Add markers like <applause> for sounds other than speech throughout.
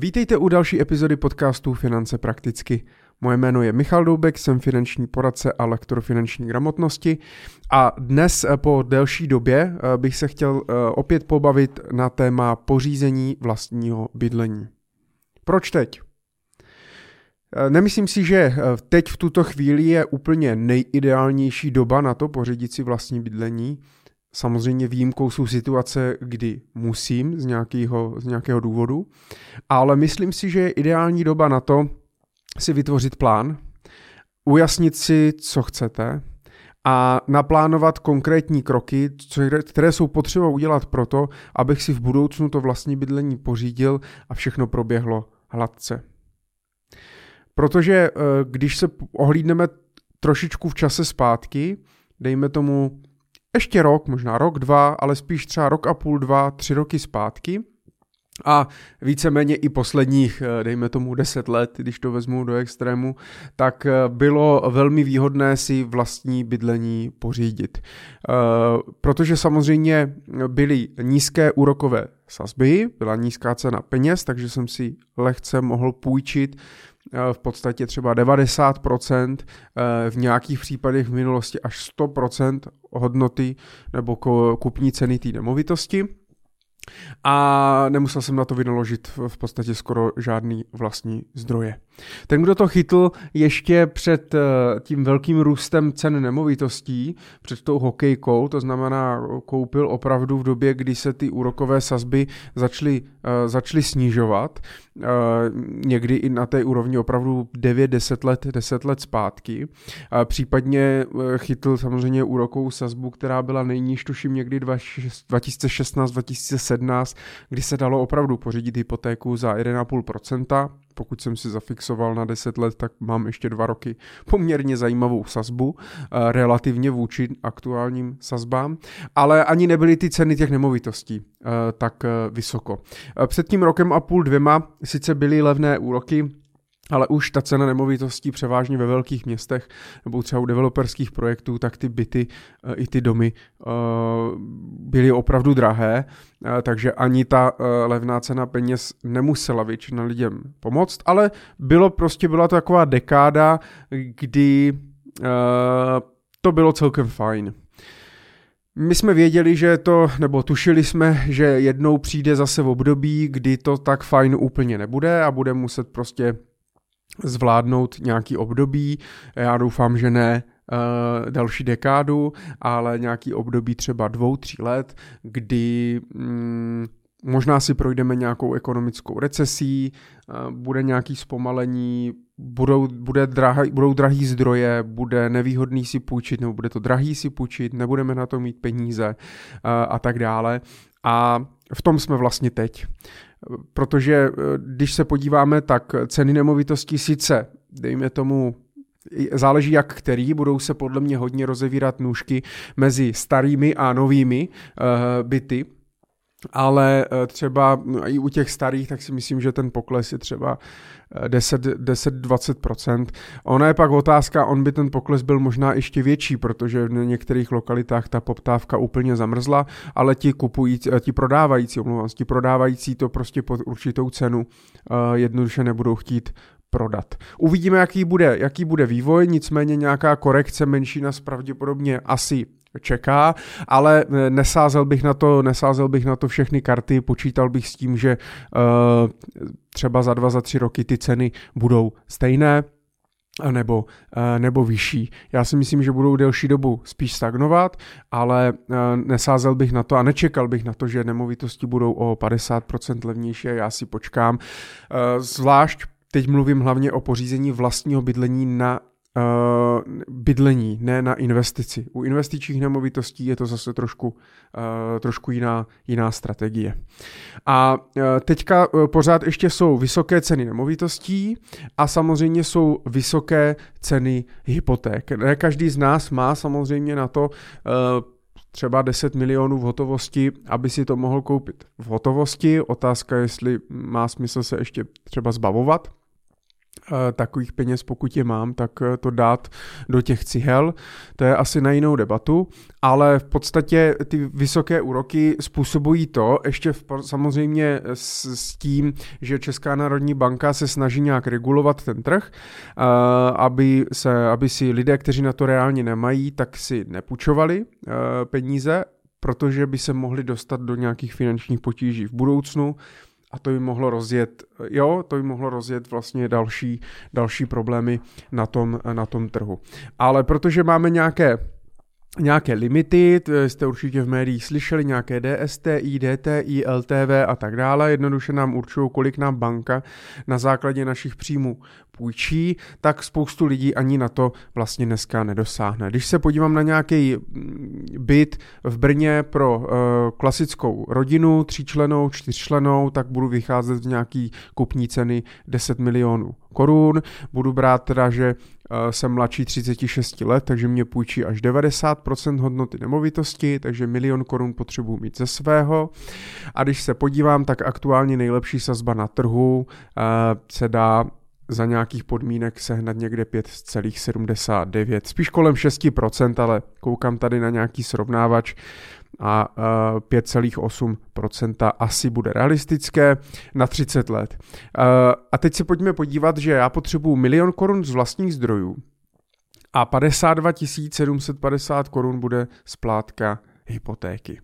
Vítejte u další epizody podcastu Finance prakticky. Moje jméno je Michal Doubek, jsem finanční poradce a lektor finanční gramotnosti a dnes eh, po delší době eh, bych se chtěl eh, opět pobavit na téma pořízení vlastního bydlení. Proč teď? Nemyslím si, že teď v tuto chvíli je úplně nejideálnější doba na to pořídit si vlastní bydlení. Samozřejmě výjimkou jsou situace, kdy musím z nějakého, z nějakého důvodu, ale myslím si, že je ideální doba na to si vytvořit plán, ujasnit si, co chcete a naplánovat konkrétní kroky, které jsou potřeba udělat proto, abych si v budoucnu to vlastní bydlení pořídil a všechno proběhlo hladce. Protože eh, když se ohlídneme trošičku v čase zpátky, dejme tomu ještě rok, možná rok, dva, ale spíš třeba rok a půl, dva, tři roky zpátky. A víceméně i posledních, eh, dejme tomu 10 let, když to vezmu do extrému, tak eh, bylo velmi výhodné si vlastní bydlení pořídit. Eh, protože samozřejmě byly nízké úrokové sazby, byla nízká cena peněz, takže jsem si lehce mohl půjčit v podstatě třeba 90%, eh, v nějakých případech v minulosti až 100% hodnoty nebo kupní ceny té nemovitosti a nemusel jsem na to vynaložit v podstatě skoro žádný vlastní zdroje. Ten, kdo to chytl ještě před eh, tím velkým růstem cen nemovitostí, před tou hokejkou, to znamená koupil opravdu v době, kdy se ty úrokové sazby začaly, eh, začaly snižovat, eh, někdy i na té úrovni opravdu 9-10 let, 10 let zpátky. Případně chytl samozřejmě úrokovou sazbu, která byla nejníž, tuším někdy 2016-2017, kdy se dalo opravdu pořídit hypotéku za 1,5%, pokud jsem si zafixoval na 10 let, tak mám ještě dva roky poměrně zajímavou sazbu, eh, relativně vůči aktuálním sazbám, ale ani nebyly ty ceny těch nemovitostí eh, tak eh, vysoko. Před tím rokem a půl dvěma sice byly levné úroky, ale už ta cena nemovitostí převážně ve velkých městech nebo třeba u developerských projektů, tak ty byty eh, i ty domy eh, byly opravdu drahé, eh, takže ani ta levná cena peněz nemusela většina lidem pomoct, ale bylo prostě, byla to taková dekáda, kdy to bylo celkem fajn. My jsme věděli, že to, nebo tušili jsme, že jednou přijde zase v období, kdy to tak fajn úplně nebude a bude muset prostě zvládnout nějaký období. Já doufám, že ne uh, další dekádu, ale nějaký období třeba dvou, tří let, kdy mm, možná si projdeme nějakou ekonomickou recesí, uh, bude nějaký zpomalení, budou, bude drahý, budou drahý zdroje, bude nevýhodný si půjčit, nebo bude to drahý si půjčit, nebudeme na to mít peníze uh, a tak dále. A v tom jsme vlastně teď. Protože eh, když se podíváme, tak ceny nemovitostí sice, dejme tomu, záleží jak který, budou se podle mě hodně rozevírat nůžky mezi starými a novými uh, byty, ale eh, třeba no, i u těch starých, tak si myslím, že ten pokles je třeba 10-20%. Eh, Ona je pak otázka, on by ten pokles byl možná ještě větší, protože v některých lokalitách ta poptávka úplně zamrzla, ale ti kupující, eh, ti prodávající, omlouvám, ti prodávající to prostě pod určitou cenu jednoduše nebudou chtít prodat. Uvidíme, jaký bude, jaký bude vývoj, nicméně nějaká korekce menší nás pravděpodobně asi čeká, ale eh, nesázel bych na to, nesázel bych na to všechny karty, počítal bych s tím, že uh, třeba za dva, za tři roky ty ceny budou stejné, nebo, uh, nebo vyšší. Já si myslím, že budou delší dobu spíš stagnovat, ale nesázel bych na to a nečekal bych na to, že nemovitosti budou o 50% levnější a já si počkám. Zvlášť teď mluvím hlavně o pořízení vlastního bydlení na bydlení, ne na investici. U investičních nemovitostí je to zase trošku, uh, trošku jiná, jiná strategie. A uh, teďka pořád ještě jsou vysoké ceny nemovitostí a samozřejmě jsou vysoké ceny hypoték. Ne každý z nás má samozřejmě na to třeba 10 milionů v hotovosti, aby si to mohl koupit v hotovosti. Otázka, jestli má smysl se ještě třeba zbavovat Eh, takových peněz, pokud je mám, tak eh, to dát do těch cihel. To je asi na jinou debatu, ale v podstatě ty vysoké úroky způsobují to, ještě v, samozřejmě s, s tím, že Česká národní banka se snaží nějak regulovat ten trh, aby, se, aby si lidé, kteří na to reálně nemají, tak si nepůjčovali peníze, protože by se mohli dostat do nějakých finančních potíží v budoucnu a to by mohlo rozjet, jo, to by mohlo rozjet vlastně další, další problémy na tom, na tom trhu. Ale protože máme nějaké nějaké limity, jste určitě v médiích slyšeli, nějaké DSTI, DTI, LTV a tak dále, jednoduše nám určují, kolik nám banka na základě našich příjmů půjčí, tak spoustu lidí ani na to vlastně dneska nedosáhne. Když se podívám na nějaký mm, byt v Brně pro uh, klasickou rodinu, tříčlenou, čtyřčlenou, tak budu vycházet z nějaký kupní ceny 10 milionů korun. Budu brát teda, že jsem mladší 36 let, takže mě půjčí až 90% hodnoty nemovitosti, takže milion korun potřebuji mít ze svého. A když se podívám, tak aktuálně nejlepší sazba na trhu uh, se dá za nějakých podmínek sehnat někde 5,79, spíš kolem 6%, ale koukám tady na nějaký srovnávač a 5,8% asi bude realistické na 30 let. A teď se pojďme podívat, že já potřebuji milion korun z vlastních zdrojů a 52 750 korun bude splátka hypotéky.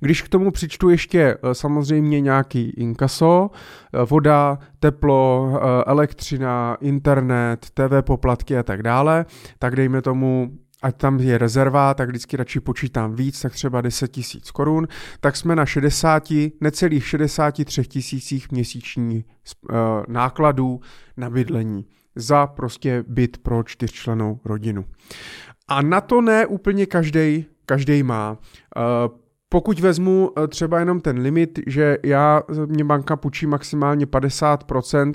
Když k tomu přičtu ještě eh, samozřejmě nějaký inkaso, eh, voda, teplo, eh, elektřina, internet, TV poplatky a tak dále, tak dejme tomu ať tam je rezerva, tak vždycky radši počítám víc, tak třeba 10 tisíc korun, tak jsme na 60, necelých 63 tisících měsíční uh, nákladů na bydlení za prostě byt pro čtyřčlenou rodinu. A na to ne úplně každý každý má. Uh, pokud vezmu eh, třeba jenom ten limit, že já, mě banka půjčí maximálně 50%,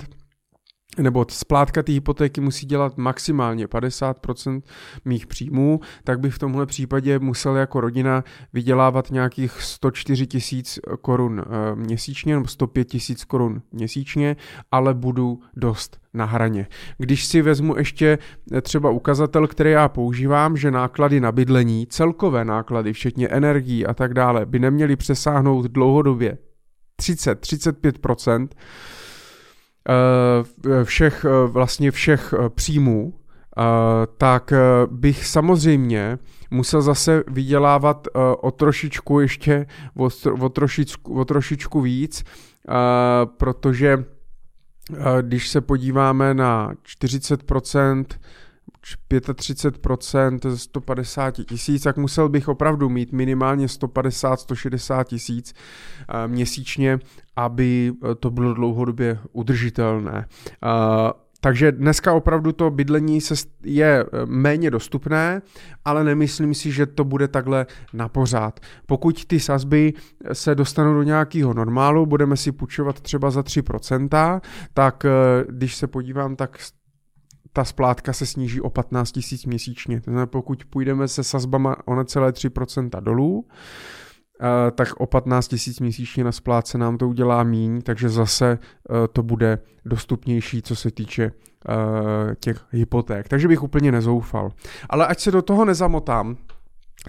nebo splátka té hypotéky musí dělat maximálně 50% mých příjmů, tak bych v tomhle případě musel jako rodina vydělávat nějakých 104 tisíc korun eh, měsíčně nebo 105 tisíc korun měsíčně, ale budu dost na hraně. Když si vezmu ještě eh, třeba ukazatel, který já používám, že náklady na bydlení, celkové náklady, včetně energií a tak dále, by neměly přesáhnout dlouhodobě 30-35%, Eh, všech, eh, vlastně všech eh, příjmů, tak bych samozřejmě musel zase vydělávat o trošičku ještě, o, trošičku, o trošičku víc, protože když se podíváme na 40%, 35% ze 150 tisíc, tak musel bych opravdu mít minimálně 150-160 tisíc eh, měsíčně, aby eh, to bylo dlouhodobě udržitelné. Eh, takže dneska opravdu to bydlení je méně dostupné, ale nemyslím si, že to bude takhle na pořád. Pokud ty sazby se dostanou do nějakého normálu, budeme si půjčovat třeba za 3%, tak když se podívám, tak ta splátka se sníží o 15 tisíc měsíčně. To znamená, pokud půjdeme se sazbama o necelé 3% dolů, eh, tak o 15 tisíc měsíčně na splátce nám to udělá míň, takže zase eh, to bude dostupnější, co se týče eh, těch hypoték. Takže bych úplně nezoufal. Ale ať se do toho nezamotám,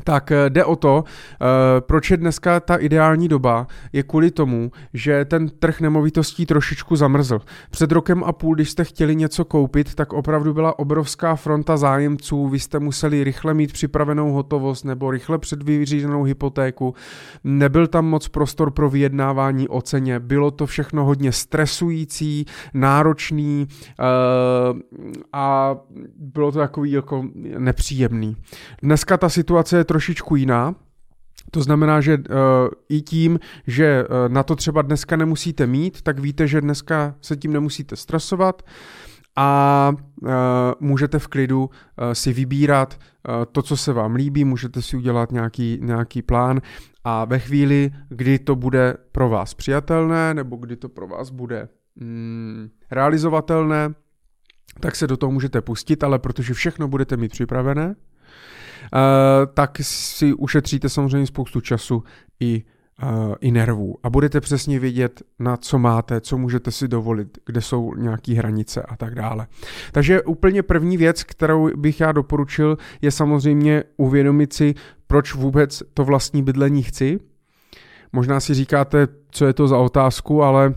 tak eh, jde o to, eh, proč je dneska ta ideální doba, je kvůli tomu, že ten trh nemovitostí trošičku zamrzl. Před rokem a půl, když jste chtěli něco koupit, tak opravdu byla obrovská fronta zájemců, vy jste museli rychle mít připravenou hotovost nebo rychle předvyřízenou hypotéku, nebyl tam moc prostor pro vyjednávání o ceně, bylo to všechno hodně stresující, náročný eh, a bylo to takový jako nepříjemný. Dneska ta situace je trošičku jiná. To znamená, že uh, i tím, že uh, na to třeba dneska nemusíte mít, tak víte, že dneska se tím nemusíte stresovat a uh, můžete v klidu uh, si vybírat uh, to, co se vám líbí, můžete si udělat nějaký, nějaký plán a ve chvíli, kdy to bude pro vás přijatelné nebo kdy to pro vás bude mm, realizovatelné, tak se do toho můžete pustit, ale protože všechno budete mít připravené, tak si ušetříte samozřejmě spoustu času i i nervů a budete přesně vědět, na co máte, co můžete si dovolit, kde jsou nějaké hranice a tak dále. Takže úplně první věc, kterou bych já doporučil, je samozřejmě uvědomit si, proč vůbec to vlastní bydlení chci. Možná si říkáte, co je to za otázku, ale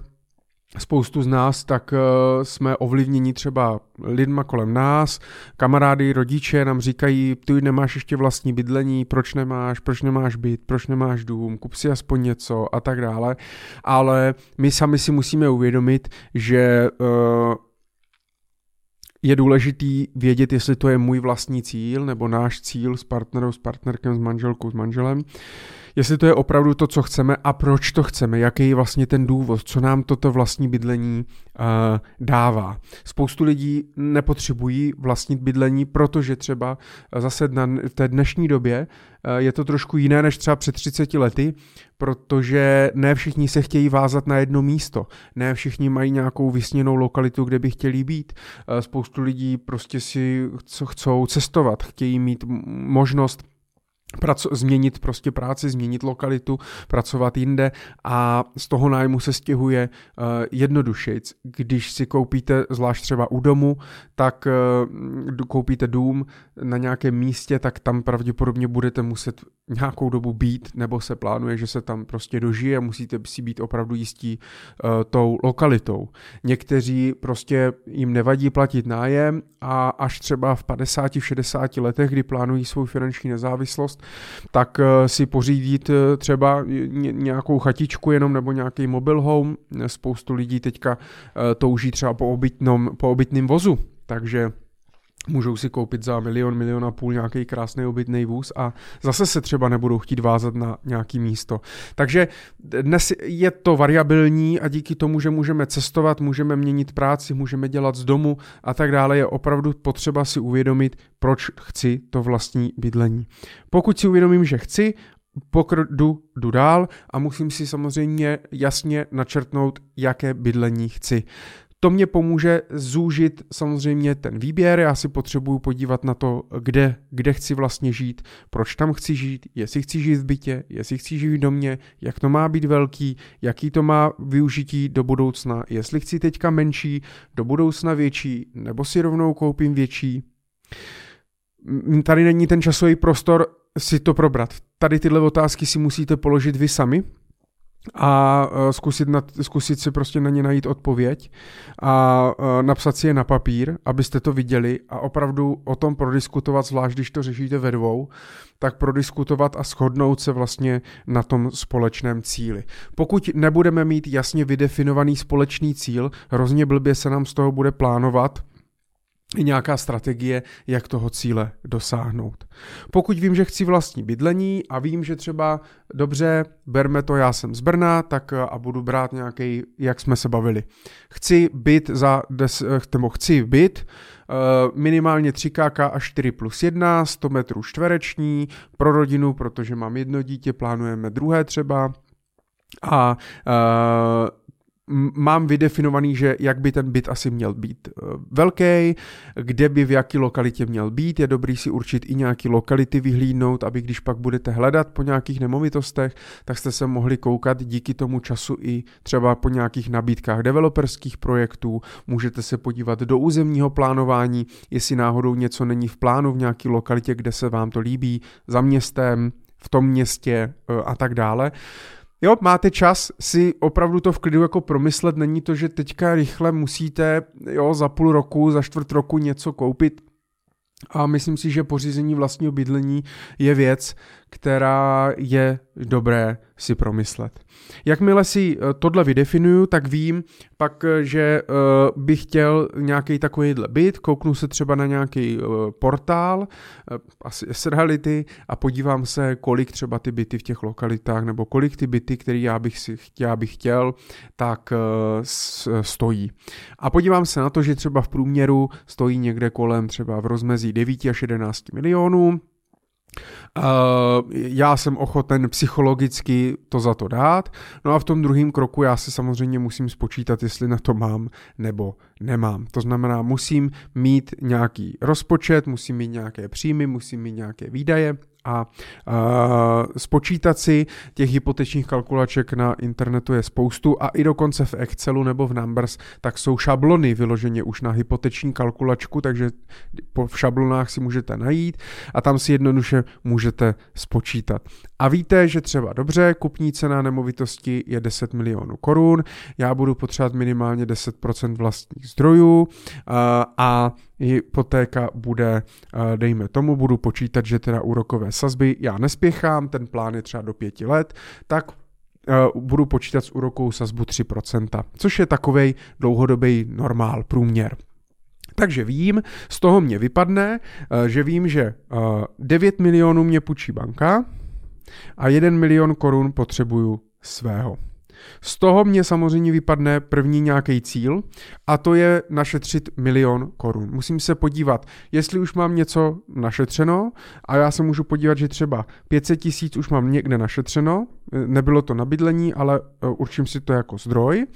spoustu z nás, tak uh, jsme ovlivněni třeba lidma kolem nás, kamarády, rodiče nám říkají, ty nemáš ještě vlastní bydlení, proč nemáš, proč nemáš byt, proč nemáš dům, kup si aspoň něco a tak dále, ale my sami si musíme uvědomit, že uh, je důležitý vědět, jestli to je můj vlastní cíl nebo náš cíl s partnerou, s partnerkem, s manželkou, s manželem. Jestli to je opravdu to, co chceme a proč to chceme, jaký je vlastně ten důvod, co nám toto vlastní bydlení uh, dává. Spoustu lidí nepotřebují vlastnit bydlení, protože třeba zase na, v té dnešní době uh, je to trošku jiné než třeba před 30 lety, protože ne všichni se chtějí vázat na jedno místo, ne všichni mají nějakou vysněnou lokalitu, kde by chtěli být. Uh, spoustu lidí prostě si co chcou cestovat, chtějí mít možnost praco- změnit prostě práci, změnit lokalitu, pracovat jinde a z toho nájmu se stěhuje uh, jednodušejc. Když si koupíte, zvlášť třeba u domu, tak uh, koupíte dům na nějakém místě, tak tam pravděpodobně budete muset nějakou dobu být, nebo se plánuje, že se tam prostě dožije, musíte si být opravdu jistí uh, tou lokalitou. Někteří prostě jim nevadí platit nájem a až třeba v 50, 60 letech, kdy plánují svou finanční nezávislost, tak uh, si pořídit uh, třeba nějakou chatičku jenom nebo nějaký mobile home. Spoustu lidí teďka touží třeba po, obytnom, po obytném vozu, takže můžou si koupit za milion, milion a půl nějaký krásný obytný vůz a zase se třeba nebudou chtít vázat na nějaký místo. Takže dnes je to variabilní a díky tomu, že můžeme cestovat, můžeme měnit práci, můžeme dělat z domu a tak dále, je opravdu potřeba si uvědomit, proč chci to vlastní bydlení. Pokud si uvědomím, že chci, pokr jdu, jdu dál a musím si samozřejmě jasně načrtnout, jaké bydlení chci. To mě pomůže zúžit samozřejmě ten výběr, já si potřebuju podívat na to, kde, kde chci vlastně žít, proč tam chci žít, jestli chci žít v bytě, jestli chci žít v domě, jak to má být velký, jaký to má využití do budoucna, jestli chci teďka menší, do budoucna větší, nebo si rovnou koupím větší. Tady není ten časový prostor si to probrat. Tady tyhle otázky si musíte položit vy sami, a e, zkusit, na, zkusit si prostě na ně najít odpověď a e, napsat si je na papír, abyste to viděli a opravdu o tom prodiskutovat, zvlášť když to řešíte ve dvou, tak prodiskutovat a shodnout se vlastně na tom společném cíli. Pokud nebudeme mít jasně vydefinovaný společný cíl, hrozně blbě se nám z toho bude plánovat i nějaká strategie, jak toho cíle dosáhnout. Pokud vím, že chci vlastní bydlení a vím, že třeba dobře, berme to, já jsem z Brna, tak a budu brát nějaký, jak jsme se bavili. Chci byt za, des, nebo chci byt, eh, minimálně 3 KK a 4 plus 1, 100 metrů čtvereční, pro rodinu, protože mám jedno dítě, plánujeme druhé třeba, a uh, mám vydefinovaný, že jak by ten byt asi měl být eh, velký, kde by v jaký lokalitě měl být. Je dobrý si určit i nějaký lokality vyhlídnout, aby když pak budete hledat po nějakých nemovitostech, tak jste se mohli koukat díky tomu času i třeba po nějakých nabídkách developerských projektů. Můžete se podívat do územního plánování, jestli náhodou něco není v plánu v nějaké lokalitě, kde se vám to líbí, za městem, v tom městě eh, a tak dále. Jo, máte čas si opravdu to v klidu jako promyslet, není to, že teďka rychle musíte jo, za půl roku, za čtvrt roku něco koupit, a myslím si, že pořízení vlastního bydlení je věc, která je dobré si promyslet. Jakmile si eh, tohle vydefinuju, tak vím pak, eh, že eh, bych chtěl nějaký takovýhle byt, kouknu se třeba na nějaký portál, asi Reality a podívám se, kolik třeba ty byty v těch lokalitách, nebo kolik ty byty, které já bych si chtěl, já bych chtěl, tak stojí. A podívám se na to, že třeba v průměru stojí někde kolem třeba v rozmezí 9 až 11 milionů, Uh, já jsem ochoten psychologicky to za to dát. No a v tom druhém kroku já si samozřejmě musím spočítat, jestli na to mám nebo nemám. To znamená, musím mít nějaký rozpočet, musím mít nějaké příjmy, musím mít nějaké výdaje a uh, spočítat si těch hypotečních kalkulaček na internetu je spoustu a i dokonce v Excelu nebo v Numbers, tak jsou šablony vyloženě už na hypoteční kalkulačku, takže v šablonách si můžete najít a tam si jednoduše můžete spočítat. A víte, že třeba dobře, kupní cena nemovitosti je 10 milionů korun, já budu potřebovat minimálně 10% vlastních zdrojů a hypotéka bude, dejme tomu, budu počítat, že teda úrokové sazby, já nespěchám, ten plán je třeba do pěti let, tak budu počítat s úrokovou sazbu 3%, což je takovej dlouhodobý normál, průměr. Takže vím, z toho mě vypadne, že vím, že 9 milionů mě půjčí banka a 1 milion korun potřebuju svého. Z toho mě samozřejmě vypadne první nějaký cíl a to je našetřit milion korun. Musím se podívat, jestli už mám něco našetřeno a já se můžu podívat, že třeba 500 tisíc už mám někde našetřeno, nebylo to na bydlení, ale e, určím si to jako zdroj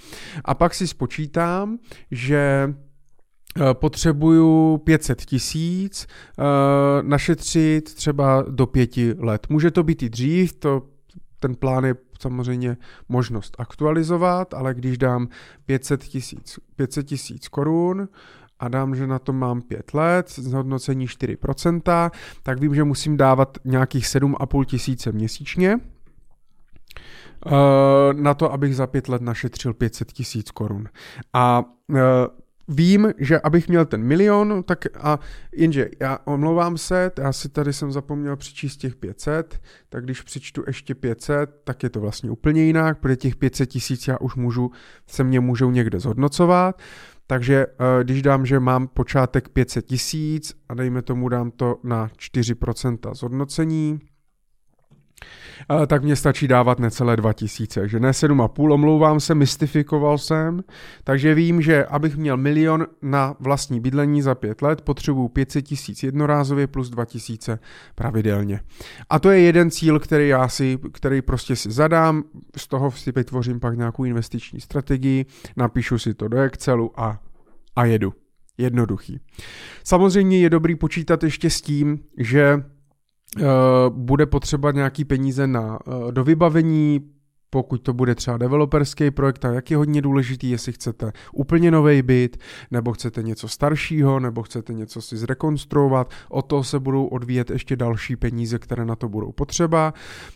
a pak si spočítám, že potřebuju 500 tisíc e, našetřit třeba do pěti let. Může to být i dřív, to ten plán je samozřejmě možnost aktualizovat, ale když dám 500 tisíc 500 tisíc korun a dám, že na to mám 5 let, zhodnocení 4%, tak vím, že musím dávat nějakých 7,5 tisíce měsíčně, eh, na to, abych za pět let našetřil 500 tisíc korun. A eh, vím, že abych měl ten milion, tak a jenže já omlouvám se, já si tady jsem zapomněl přičíst těch 500, tak když přičtu ještě 500, tak je to vlastně úplně jinak, protože těch 500 tisíc já už můžu, se mě můžou někde zhodnocovat, takže eh, když dám, že mám počátek 500 tisíc a dejme tomu dám to na 4% zhodnocení, tak mě stačí dávat necelé 2000, že ne 7,5, omlouvám se, mystifikoval jsem, takže vím, že abych měl milion na vlastní bydlení za pět let, potřebuju 500 tisíc jednorázově plus 2000 pravidelně. A to je jeden cíl, který já si, který prostě si zadám, z toho si vytvořím pak nějakou investiční strategii, napíšu si to do Excelu a, a jedu. Jednoduchý. Samozřejmě je dobrý počítat ještě s tím, že Eh, bude potřeba nějaký peníze na uh, do vybavení, pokud to bude třeba developerský projekt, tak jak je hodně důležitý, jestli chcete úplně nový byt, nebo chcete něco staršího, nebo chcete něco si zrekonstruovat, o to se budou odvíjet ještě další peníze, které na to budou potřeba,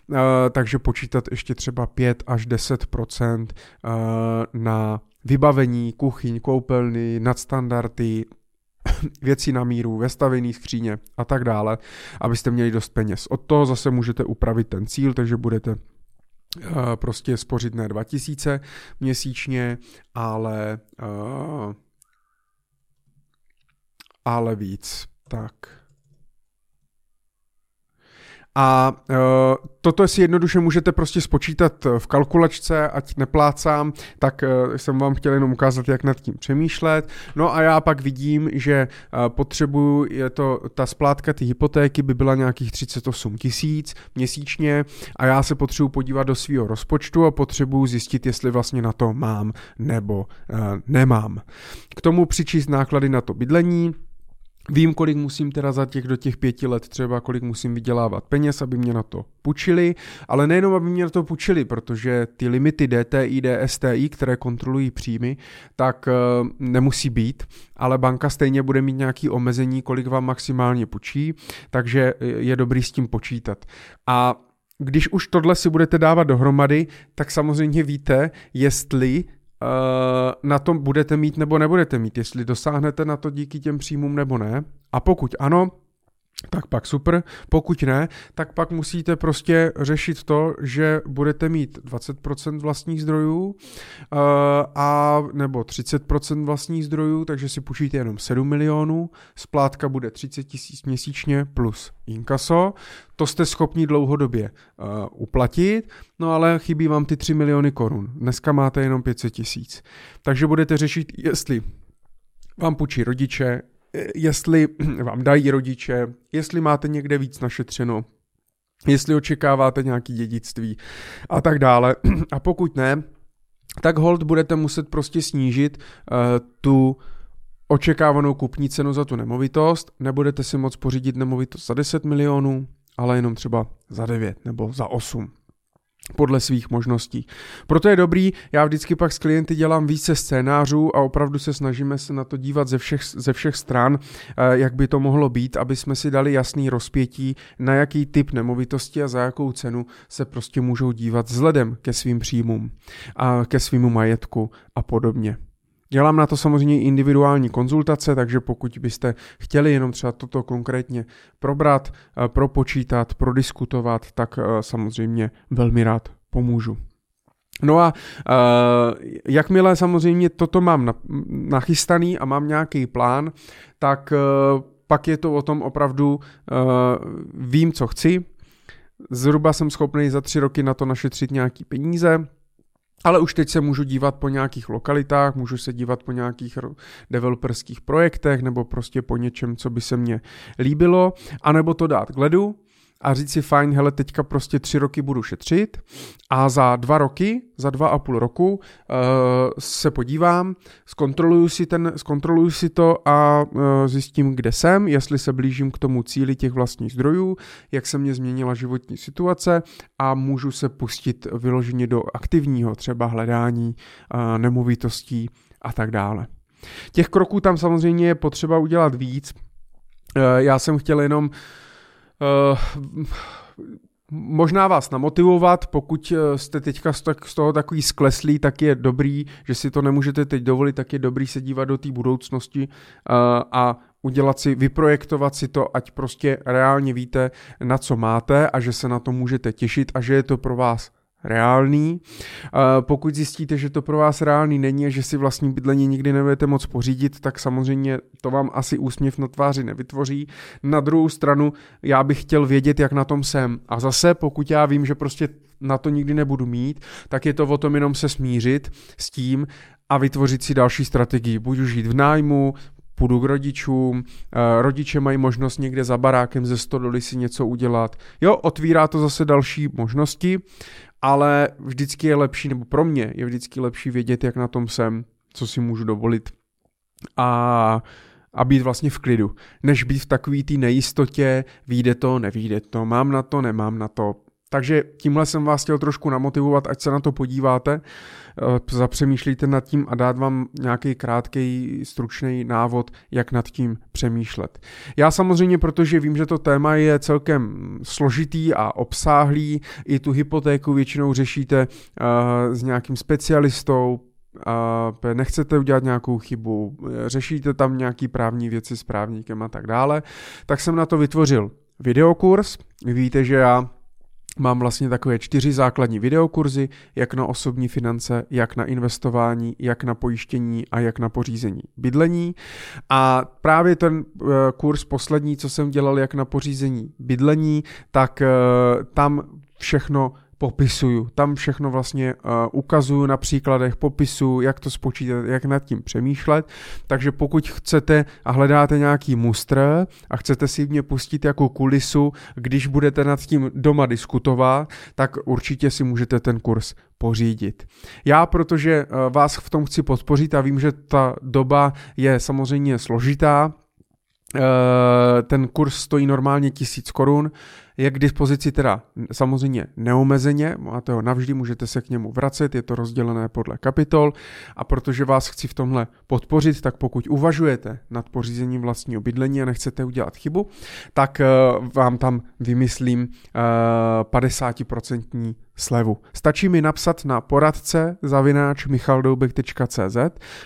uh, takže počítat ještě třeba 5 až 10 uh, na vybavení, kuchyň, koupelny, nadstandardy, <coughs> věcí na míru, vestavený skříně a tak dále, abyste měli dost peněz. Od toho zase můžete upravit ten cíl, takže budete uh, prostě spořit ne 2000 měsíčně, ale uh, ale víc. Tak. A uh, toto si jednoduše můžete prostě spočítat v kalkulačce, ať neplácám, tak uh, jsem vám chtěl jenom ukázat, jak nad tím přemýšlet. No a já pak vidím, že uh, potřebuju, je to, ta splátka ty hypotéky by byla nějakých 38 tisíc měsíčně a já se potřebuji podívat do svého rozpočtu a potřebuji zjistit, jestli vlastně na to mám nebo nemám. K tomu přičíst náklady na to bydlení, Vím, kolik musím teda za těch do těch pěti let třeba, kolik musím vydělávat peněz, aby mě na to půjčili, ale nejenom, aby mě na to půjčili, protože ty limity DTI, DSTI, které kontrolují příjmy, tak uh, nemusí být, ale banka stejně bude mít nějaký omezení, kolik vám maximálně půjčí, takže je dobrý s tím počítat. A když už tohle si budete dávat dohromady, tak samozřejmě víte, jestli Eh, na tom budete mít nebo nebudete mít, jestli dosáhnete na to díky těm příjmům nebo ne. A pokud ano, tak pak super. Pokud ne, tak pak musíte prostě řešit to, že budete mít 20% vlastních zdrojů uh, a nebo 30% vlastních zdrojů, takže si půjčíte jenom 7 milionů, splátka bude 30 tisíc měsíčně plus inkaso, to jste schopni dlouhodobě uh, uplatit, no ale chybí vám ty 3 miliony korun. Dneska máte jenom 500 tisíc. Takže budete řešit, jestli vám půjčí rodiče, jestli <clears throat> vám dají rodiče, jestli máte někde víc našetřeno, jestli očekáváte nějaký dědictví a tak dále. <clears throat> A pokud ne, tak hold budete muset prostě snížit uh, tu očekávanou kupní cenu za tu nemovitost, nebudete si moc pořídit nemovitost za 10 milionů, ale jenom třeba za 9 nebo za 8 podle svých možností. Proto je dobrý, já vždycky pak s klienty dělám více scénářů a opravdu se snažíme se na to dívat ze všech, ze všech stran, eh, jak by to mohlo být, aby jsme si dali jasný rozpětí, na jaký typ nemovitosti a za jakou cenu se prostě můžou dívat vzhledem ke svým příjmům a ke svýmu majetku a podobně. Dělám na to samozřejmě individuální konzultace, takže pokud byste chtěli jenom třeba toto konkrétně probrat, eh, propočítat, prodiskutovat, tak eh, samozřejmě velmi rád pomůžu. No a uh, jakmile samozřejmě toto mám nachystaný a mám nějaký plán, tak pak je to o tom opravdu vím, co chci, zhruba jsem schopný za tři roky na to našetřit nějaký peníze, ale už teď se můžu dívat po nějakých lokalitách, můžu se dívat po nějakých developerských projektech nebo prostě po něčem, co by se mně líbilo, anebo to dát k ledu a říct si fajn, hele, teďka prostě tři roky budu šetřit a za dva roky, za dva a půl roku uh, se podívám, zkontroluju si, ten, zkontroluju si to a uh, zjistím, kde jsem, jestli se blížím k tomu cíli těch vlastních zdrojů, jak se mě změnila životní situace a můžu se pustit vyloženě do aktivního třeba hledání uh, nemovitostí a tak dále. Těch kroků tam samozřejmě je potřeba udělat víc. Já jsem chtěl jenom Uh, možná vás namotivovat, pokud eh, jste teďka z toho takový skleslý, tak je dobrý, že si to nemůžete teď dovolit, tak je dobrý se dívat do té budoucnosti uh, a udělat si, vyprojektovat si to, ať prostě reálně víte, na co máte a že se na to můžete těšit a že je to pro vás reálný. Pokud zjistíte, že to pro vás reálný není a že si vlastní bydlení nikdy nebudete moc pořídit, tak samozřejmě to vám asi úsměv na tváři nevytvoří. Na druhou stranu já bych chtěl vědět, jak na tom jsem. A zase, pokud já vím, že prostě na to nikdy nebudu mít, tak je to o tom jenom se smířit s tím a vytvořit si další strategii. Budu žít v nájmu, půjdu k rodičům, eh, rodiče mají možnost někde za barákem ze stodoly si něco udělat. Jo, otvírá to zase další možnosti, ale vždycky je lepší, nebo pro mě je vždycky lepší vědět, jak na tom jsem, co si můžu dovolit a, a být vlastně v klidu, než být v takový té nejistotě, vyjde to, nevíde to, mám na to, nemám na to, takže tímhle jsem vás chtěl trošku namotivovat, ať se na to podíváte, eh, zapřemýšlíte nad tím a dát vám nějaký krátký, stručný návod, jak nad tím přemýšlet. Já samozřejmě, protože vím, že to téma je celkem složitý a obsáhlý, i tu hypotéku většinou řešíte uh, s nějakým specialistou, a nechcete udělat nějakou chybu, řešíte tam nějaký právní věci s právníkem a tak dále, tak jsem na to vytvořil videokurs. Víte, že já Mám vlastně takové čtyři základní videokurzy, jak na osobní finance, jak na investování, jak na pojištění a jak na pořízení bydlení. A právě ten eh, kurz poslední, co jsem dělal jak na pořízení bydlení, tak eh, tam všechno popisuju. Tam všechno vlastně uh, ukazuju na příkladech, popisuju, jak to spočítat, jak nad tím přemýšlet. Takže pokud chcete a hledáte nějaký mustr a chcete si mě pustit jako kulisu, když budete nad tím doma diskutovat, tak určitě si můžete ten kurz pořídit. Já, protože uh, vás v tom chci podpořit a vím, že ta doba je samozřejmě složitá, uh, ten kurz stojí normálně tisíc korun, je k dispozici teda samozřejmě neomezeně, máte ho navždy, můžete se k němu vracet, je to rozdělené podle kapitol a protože vás chci v tomhle podpořit, tak pokud uvažujete nad pořízením vlastního bydlení a nechcete udělat chybu, tak uh, vám tam vymyslím uh, 50% slevu. Stačí mi napsat na poradce zavináč michaldoubek.cz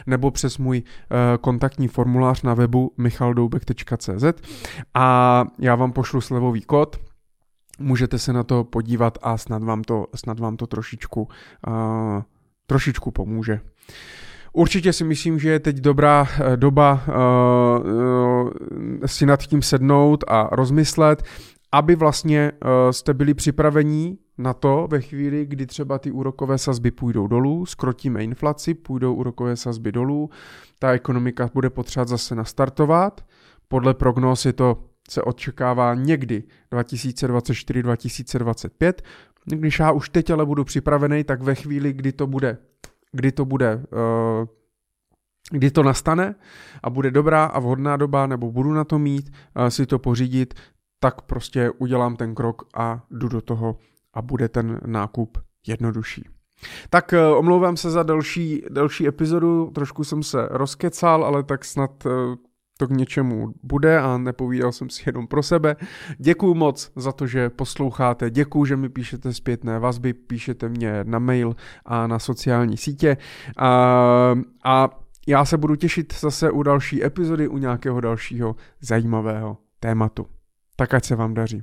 nebo přes můj uh, kontaktní formulář na webu michaldoubek.cz a já vám pošlu slevový kód, můžete se na to podívat a snad vám to, snad vám to trošičku, uh, trošičku pomůže. Určitě si myslím, že je teď dobrá eh, doba uh, uh, si nad tím sednout a rozmyslet, aby vlastně uh, jste byli připravení na to ve chvíli, kdy třeba ty úrokové sazby půjdou dolů, skrotíme inflaci, půjdou úrokové sazby dolů, ta ekonomika bude potřebovat zase nastartovat. Podle prognóz je to se očekává někdy 2024-2025. Když já už teď ale budu připravený, tak ve chvíli, kdy to bude, kdy to bude, uh, kdy to nastane a bude dobrá a vhodná doba, nebo budu na to mít, uh, si to pořídit, tak prostě udělám ten krok a jdu do toho a bude ten nákup jednodušší. Tak eh, omlouvám se za další, další epizodu, trošku jsem se rozkecal, ale tak snad eh, to k něčemu bude a nepovídal jsem si jenom pro sebe. Děkuju moc za to, že posloucháte, děkuju, že mi píšete zpětné vazby, píšete mě na mail a na sociální sítě a, a já se budu těšit zase u další epizody, u nějakého dalšího zajímavého tématu. Tak ať se vám daří.